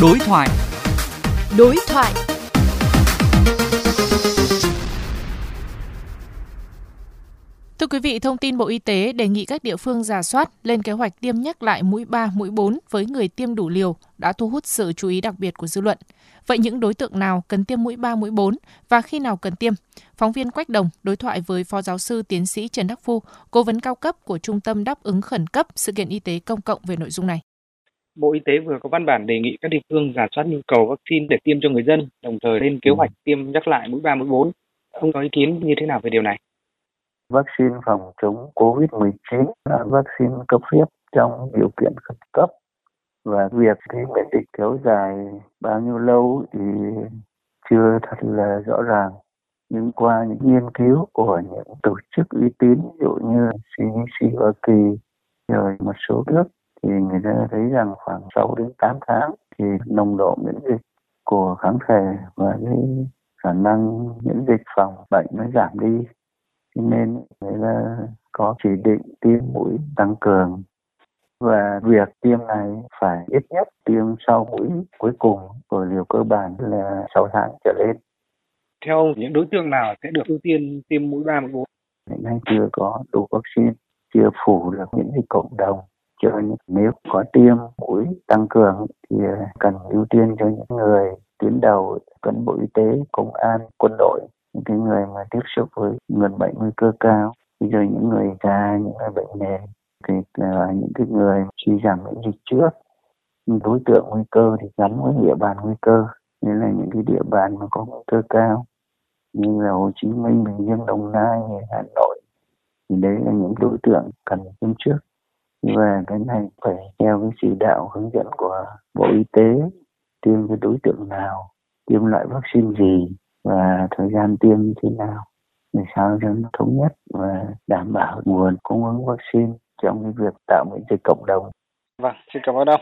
Đối thoại. Đối thoại. Thưa quý vị, thông tin Bộ Y tế đề nghị các địa phương giả soát lên kế hoạch tiêm nhắc lại mũi 3, mũi 4 với người tiêm đủ liều đã thu hút sự chú ý đặc biệt của dư luận. Vậy những đối tượng nào cần tiêm mũi 3, mũi 4 và khi nào cần tiêm? Phóng viên Quách Đồng đối thoại với Phó Giáo sư Tiến sĩ Trần Đắc Phu, cố vấn cao cấp của Trung tâm đáp ứng khẩn cấp sự kiện y tế công cộng về nội dung này. Bộ Y tế vừa có văn bản đề nghị các địa phương giả soát nhu cầu vaccine để tiêm cho người dân, đồng thời lên kế hoạch tiêm nhắc lại mũi 3, mũi 4. Ông có ý kiến như thế nào về điều này? Vaccine phòng chống COVID-19 là vaccine cấp phép trong điều kiện khẩn cấp và việc cái miễn dịch kéo dài bao nhiêu lâu thì chưa thật là rõ ràng nhưng qua những nghiên cứu của những tổ chức uy tín ví dụ như CDC Hoa Kỳ rồi một số nước thì người ta thấy rằng khoảng 6 đến 8 tháng thì nồng độ miễn dịch của kháng thể và cái khả năng miễn dịch phòng bệnh nó giảm đi cho nên người ta có chỉ định tiêm mũi tăng cường và việc tiêm này phải ít nhất tiêm sau mũi cuối cùng của liều cơ bản là 6 tháng trở lên. Theo ông, những đối tượng nào sẽ được ưu tiên tiêm mũi 3, mũi 4? Hiện nay chưa có đủ vaccine, chưa phủ được miễn dịch cộng đồng. Cho những nếu có tiêm mũi tăng cường thì ờ, cần ưu tiên cho những người tuyến đầu, cán bộ y tế, công an, quân đội, những cái người mà tiếp xúc với người bệnh nguy cơ cao, bây giờ những người già, những người bệnh nền thì là những cái người suy giảm miễn dịch trước. Đối tượng nguy cơ thì gắn với địa bàn nguy cơ như là những cái địa bàn mà có nguy cơ cao như là Hồ Chí Minh, Bình Dương, Đồng Nai, Hà Nội thì đấy là những đối tượng cần tiêm trước và cái này phải theo cái chỉ đạo hướng dẫn của Bộ Y tế tiêm cái đối tượng nào, tiêm loại vaccine gì và thời gian tiêm như thế nào để sao cho nó thống nhất và đảm bảo nguồn cung ứng vaccine trong cái việc tạo miễn dịch cộng đồng. Vâng, xin cảm ơn ông.